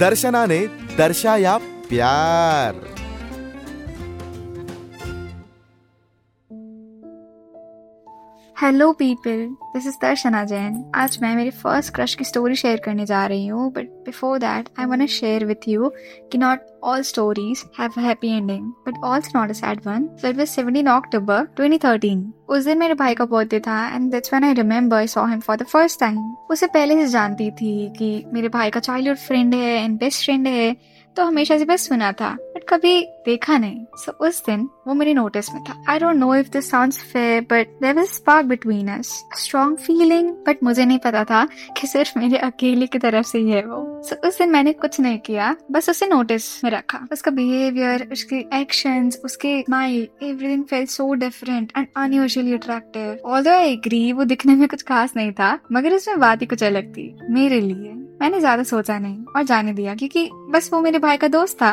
दर्शनाने दर्शाया प्यार। Hello people this is Darshana Jain आज मैं मेरी फ़र्स्ट क्रश की स्टोरी शेयर करने जा रही हूँ but before that I want share with you कि not stories have a happy ending, but also not a sad one. So it was 17 October 2013. उस दिन मेरे भाई का बर्थडे था and that's when I remember I saw him for the first time उसे पहले से जानती थी कि मेरे भाई का चाइल्डहुड फ्रेंड है एंड बेस्ट फ्रेंड है तो हमेशा से बस सुना था बट कभी देखा नहीं। सो so, उस दिन वो मेरे नोटिस में था। I don't know if this sounds fair but there was spark between us strong feeling but मुझे नहीं पता था कि सिर्फ़ मेरे अकेले की तरफ़ से ही है वो। सो so, उस दिन मैंने कुछ नहीं किया बस उसे नोटिस में रखा। उसका बिहेवियर उसके एक्शंस उसके smile everything felt so different and unusually attractive although I agree वो दिखने में कुछ खास नहीं था मगर उसमें बात ही कुछ अलग थी मेरे लिए। मैंने ज़्यादा सोचा नहीं और जाने दिया क्योंकि बस वो मेरे भाई का दोस्त था।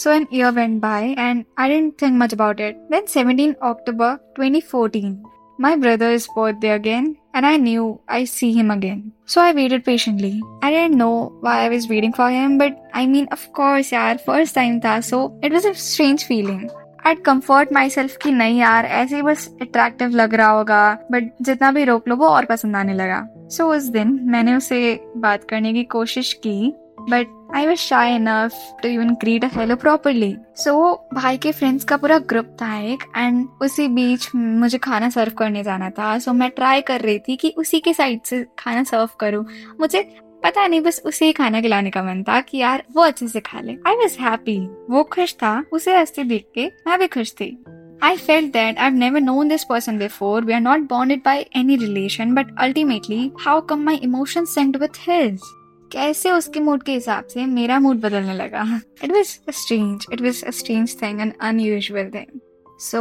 So an year went by and I didn't think much about it. Then 17 October 2014, my brother's birthday again and I knew I'd see him again. So I waited patiently. I didn't know why I was waiting for him, but I mean, of course, yaar, first time tha, so it was a strange feeling. I'd comfort myself कि नहीं यार ऐसे ही बस attractive लग रहा होगा but जितना भी रोक लो वो और पसंद आने लगा so, उस दिन मैंने उसे बात करने की कोशिश की but I was shy enough to even greet a hello properly so भाई के फ्रेंड्स का पूरा ग्रुप था एक एंड उसी बीच मुझे खाना सर्व करने जाना था। सो so मैं ट्राई कर रही थी कि उसी के साइड से खाना सर्व करूँ। मुझे पता नहीं बस उसे ही खाना खिलाने का मन था कि यार वो अच्छे से खा ले। आई वॉज़ हैप्पी वो खुश था। उसे हँसते देख के मैं भी खुश थी। I felt that I've never known this person before. We are not bonded by any relation, but ultimately, how come my emotions synced with his? कैसे उसके मूड के हिसाब से मेरा मूड बदलने लगा? It was strange it was a strange thing and unusual thing so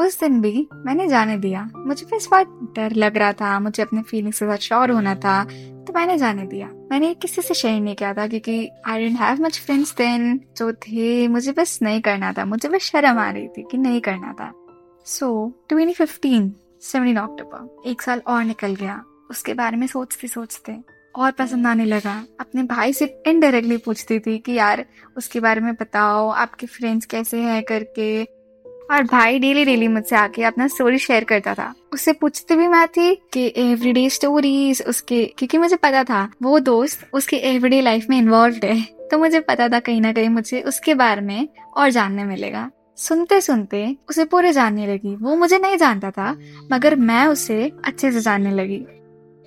उस दिन भी मैंने जाने दिया। मुझे इस बार डर लग रहा था, मुझे अपने फीलिंग्स के साथ श्योर होना था तो मैंने जाने दिया। मैंने किसी से शेयर नहीं किया था, क्योंकि I didn't have much friends then जो थे, मुझे बस नहीं करना था। मुझे बस शर्म आ रही थी कि नहीं करना था। So twenty fifteen seventeen October एक साल और निकल गया। उसके बारे में सोचते सोचते और पसंद आने लगा। अपने भाई से इनडायरेक्टली पूछती थी कि, यार, उसके बारे में बताओ, आपके फ्रेंड्स कैसे हैं करके? और भाई डेली डेली मुझसे आके अपना स्टोरी शेयर करता था। उससे पूछती भी मैं थी कि एवरीडे स्टोरीज उसके, क्योंकि मुझे पता था, वो दोस्त उसके एवरीडे लाइफ में इन्वॉल्व है। तो मुझे पता था कहीं ना कहीं मुझे उसके बारे में और जानने मिलेगा। सुनते सुनते उसे पूरे जानने लगी। वो मुझे नहीं जानता था, मगर मैं उसे अच्छे से जानने लगी।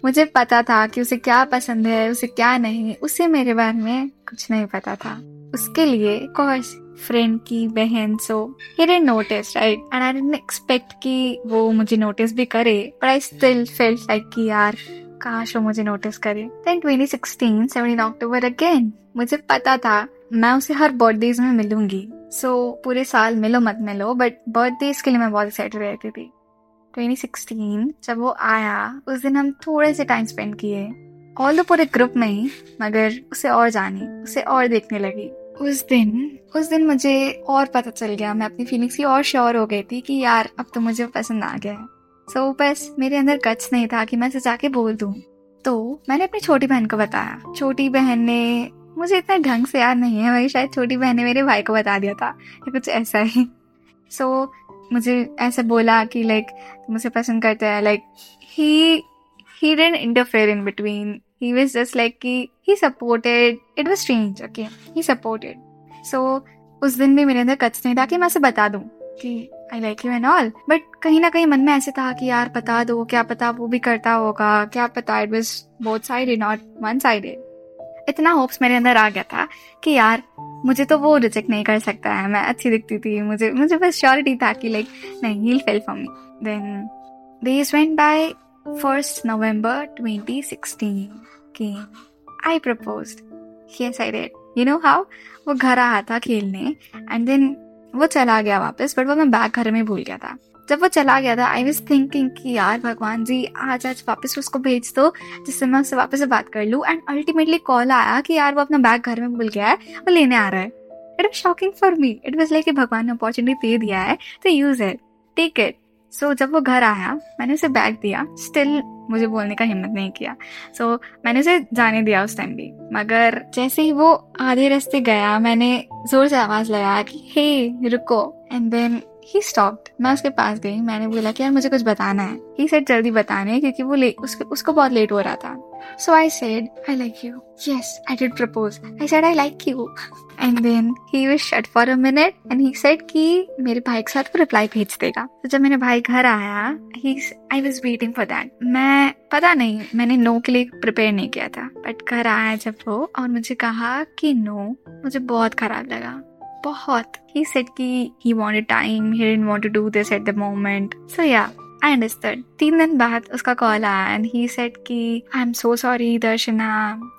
मुझे पता था कि उसे क्या पसंद है उसे क्या नहीं उसे मेरे बारे में कुछ नहीं पता था। उसके लिए कोर्स फ्रेंड की बहन so he notice right and I didn't expect कि वो मुझे नोटिस भी करे but I still felt like कि यार काश वो मुझे नोटिस करे। देन 2016 17 अक्टूबर अगेन मुझे पता था मैं उसे हर बर्थडेज में मिलूँगी। सो so, पूरे साल मिलो मत मिलो बट बर्थडेज के लिए मैं बहुत एक्साइटेड रहती थी। 2016 जब वो आया उस दिन हम थोड़े से टाइम स्पेंड किए। ऑल द पूरे ग्रुप में ही मगर उसे और जानी उसे और देखने लगी। उस दिन उस दिन मुझे और पता चल गया। मैं अपनी फीलिंग्स की और श्योर हो गई थी कि यार अब तो मुझे पसंद आ गया है। सो so, बस मेरे अंदर गच नहीं था कि मैं उसे जाके बोल दूँ। तो मैंने अपनी छोटी बहन को बताया। छोटी बहन ने मुझे इतना ढंग से याद नहीं है वही शायद छोटी बहन ने मेरे भाई को बता दिया था कुछ ऐसा ही। सो so, मुझे ऐसे बोला कि लाइक मुझे पसंद करते हैं like he he didn't interfere in between he was just like कि he supported it was strange okay he supported so उस दिन भी मेरे अंदर कच नहीं था कि मैं उसे बता दूँ कि I like you and all but कहीं ना कहीं मन में ऐसे था कि, यार, बता दो, क्या पता वो भी करता होगा? क्या पता it was both side not one sided इतना होप्स मेरे अंदर आ गया था कि यार, मुझे तो वो रिजेक्ट नहीं कर सकता है। मैं अच्छी दिखती थी। मुझे मुझे बस श्योरिटी था कि लाइक नहीं he fell for me then days went by first November 2016 कि I proposed yes I did you know how वो घर आया था खेलने एंड देन वो चला गया वापस बट वो मैं बैग घर में भूल गया था। जब वो चला गया था आई वॉज़ थिंकिंग कि यार भगवान जी आज आज वापस उसको भेज दो जिससे मैं उससे वापस से बात कर लूँ। एंड अल्टीमेटली कॉल आया कि यार वो अपना बैग घर में भूल गया है वो लेने आ रहा है। It was shocking for me it was like भगवान ने अपॉर्चुनिटी दे दिया है तो यूज़ है टेक इट सो जब वो घर आया मैंने उसे बैग दिया। स्टिल मुझे बोलने का हिम्मत नहीं किया। सो so, मैंने उसे जाने दिया उस टाइम भी। मगर जैसे ही वो आधे रास्ते गया मैंने ज़ोर से आवाज़ लगाया कि हे रुको. एंड देन ही स्टॉप्ड मैं उसके पास गई, मैंने बोला कि यार मुझे कुछ बताना है। ही सेड जल्दी बताने, क्योंकि वो उसको उसको बहुत लेट हो रहा था. So I said I like you yes I did propose I said I like you and then he was shut for a minute and he said कि मेरे भाई के साथ वो रिप्लाई भेज देगा। तो जब मेरे भाई घर आया ही I was waiting for that मैं, पता नहीं, मैंने नो के लिए प्रिपेयर नहीं किया था बट घर आया जब वो, और मुझे कहा कि नो मुझे बहुत खराब लगा। बहुत। ही सेड कि he wanted time he didn't want to do this at the moment so yeah I understand तीन दिन बाद उसका कॉल आया एंड ही सेड कि I am so sorry Darshana.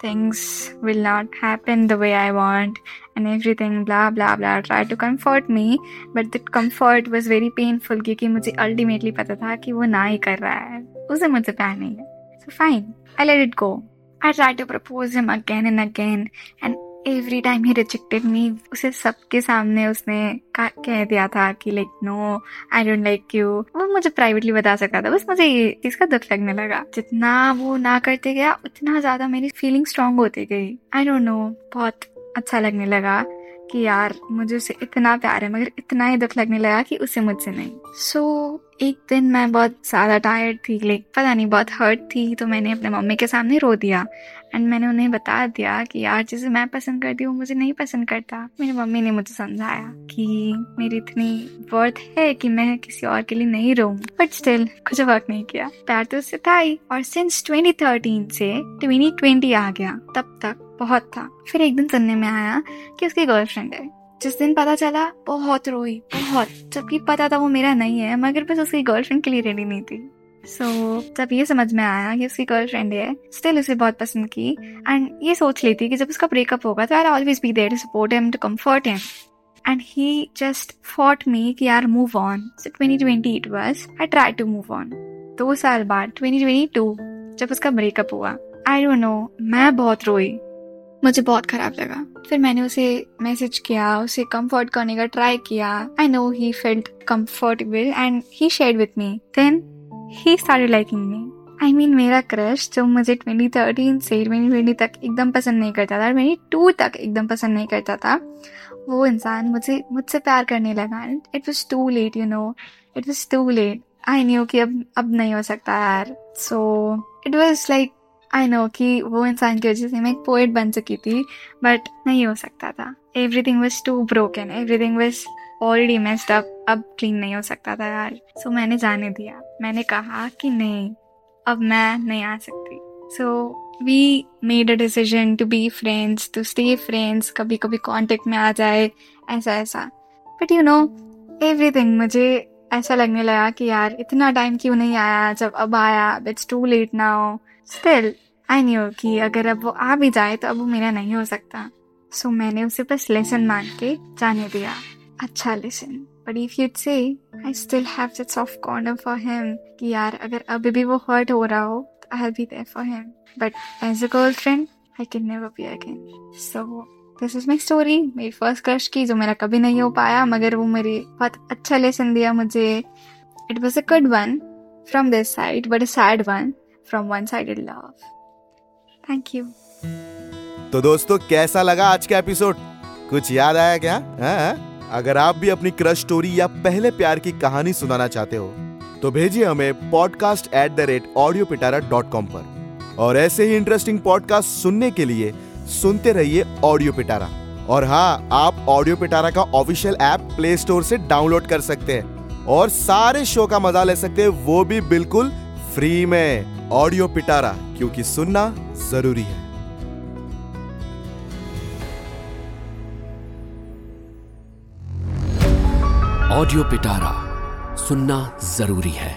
Things will not happen the way I want and everything blah blah blah try to comfort me but that comfort was very painful क्योंकि मुझे ultimately पता था कि वो ना ही कर रहा है। उसे मुझसे प्यार नहीं है। So fine I let it go I tried to propose him again and again, and every time he rejected me उसे सबके सामने उसने कह दिया था कि like no I don't like you वो मुझे प्राइवेटली बता सकता था। बस मुझे ये चीज़ का दुख लगने लगा। जितना वो ना करते गया उतना ज़्यादा मेरी फीलिंग स्ट्रांग होती गई। आई डोंट नो बहुत अच्छा लगने लगा कि यार मुझे उसे इतना प्यार है मगर इतना ही दुख लगने लगा कि उसे मुझसे नहीं। सो so, एक दिन मैं बहुत ज़्यादा टायर्ड थी लाइक पता नहीं, बहुत हर्ट थी तो मैंने अपने मम्मी के सामने रो दिया। एंड मैंने उन्हें बता दिया कि यार, जिसे मैं पसंद करती हूँ मुझे नहीं पसंद करता। मेरी मम्मी ने मुझे समझाया कि मेरी इतनी वर्थ है कि मैं किसी और के लिए नहीं रहूँ बट स्टिल कुछ वर्क नहीं किया। प्यार तो उससे था ही। और सिंस 2013 से 2020 आ गया। तब तक बहुत था। फिर एक दिन सुनने में आया कि उसकी गर्लफ्रेंड है। जिस दिन पता चला बहुत रोई। बहुत जबकि पता था वो मेरा नहीं है मगर बस उसकी गर्लफ्रेंड के लिए रेडी नहीं थी। सो so, जब ये समझ में आया कि उसकी गर्लफ्रेंड है स्टिल उसे बहुत पसंद की। एंड ये सोच लेती कि जब उसका ब्रेकअप होगा तो I always be there to support him to comfort him and he just fought me कि यार move on so 2020 it was I try to move on दो साल बाद 2022 जब उसका ब्रेकअप हुआ। आई डोंट नो मैं बहुत रोई। मुझे बहुत खराब लगा। फिर मैंने उसे मैसेज किया, उसे कंफर्ट करने का ट्राई किया। I know he felt comfortable and he share with me then he started liking me I mean मेरा क्रश जो मुझे 2013 से 2020 तक एकदम पसंद नहीं करता था ट्वेंटी टू तक एकदम पसंद नहीं करता था, वो इंसान मुझे, मुझसे प्यार करने लगा। And it was too late you know it was too late I knew कि अब अब नहीं हो सकता यार। So it was like I know कि वो इंसान की वजह से मैं एक पोइट बन चुकी थी बट नहीं हो सकता था। Everything was too broken everything was already messed up अब क्लीन नहीं हो सकता था यार। सो so, मैंने जाने दिया। मैंने कहा कि नहीं अब मैं नहीं आ सकती। So we made a decision to be friends to stay friends कभी कभी कॉन्टेक्ट में आ जाए ऐसा ऐसा बट यू नो एवरीथिंग मुझे ऐसा लगने लगा कि यार इतना टाइम क्यों नहीं आया? जब अब आया it's too late now still I knew कि अगर अब वो आ भी जाए तो अब वो मेरा नहीं हो सकता। सो so, मैंने उसे बस लेसन मान के जाने दिया। अच्छा lesson but if you'd say I still have that soft corner for him कि यार अगर अभी भी वो हर्ट हो रहा हो तो I be there for him but as a girlfriend I can never be again so this is my story मेरी फ़र्स्ट क्रश की जो मेरा कभी नहीं हो पाया मगर वो मेरी बहुत अच्छा लेसन दिया मुझे it was a good one from this side but a sad one from one-sided love. Thank you. तो दोस्तों कैसा लगा आज का एपिसोड कुछ याद आया क्या है? हाँ? अगर आप भी अपनी क्रश स्टोरी या पहले प्यार की कहानी सुनाना चाहते हो तो भेजिए हमें podcast at the rate audio Pitara dot com पर और ऐसे ही इंटरेस्टिंग पॉडकास्ट सुनने के लिए सुनते रहिए ऑडियो पिटारा और हाँ आप ऑडियो पिटारा का ऑफिशियल ऐप प्ले स्टोर से डाउनलोड कर सकते हैं। और सारे शो का मज़ा ले सकते हैं, वो भी बिल्कुल फ्री में। ऑडियो पिटारा क्योंकि सुनना ज़रूरी है। ऑडियो पिटारा सुनना ज़रूरी है।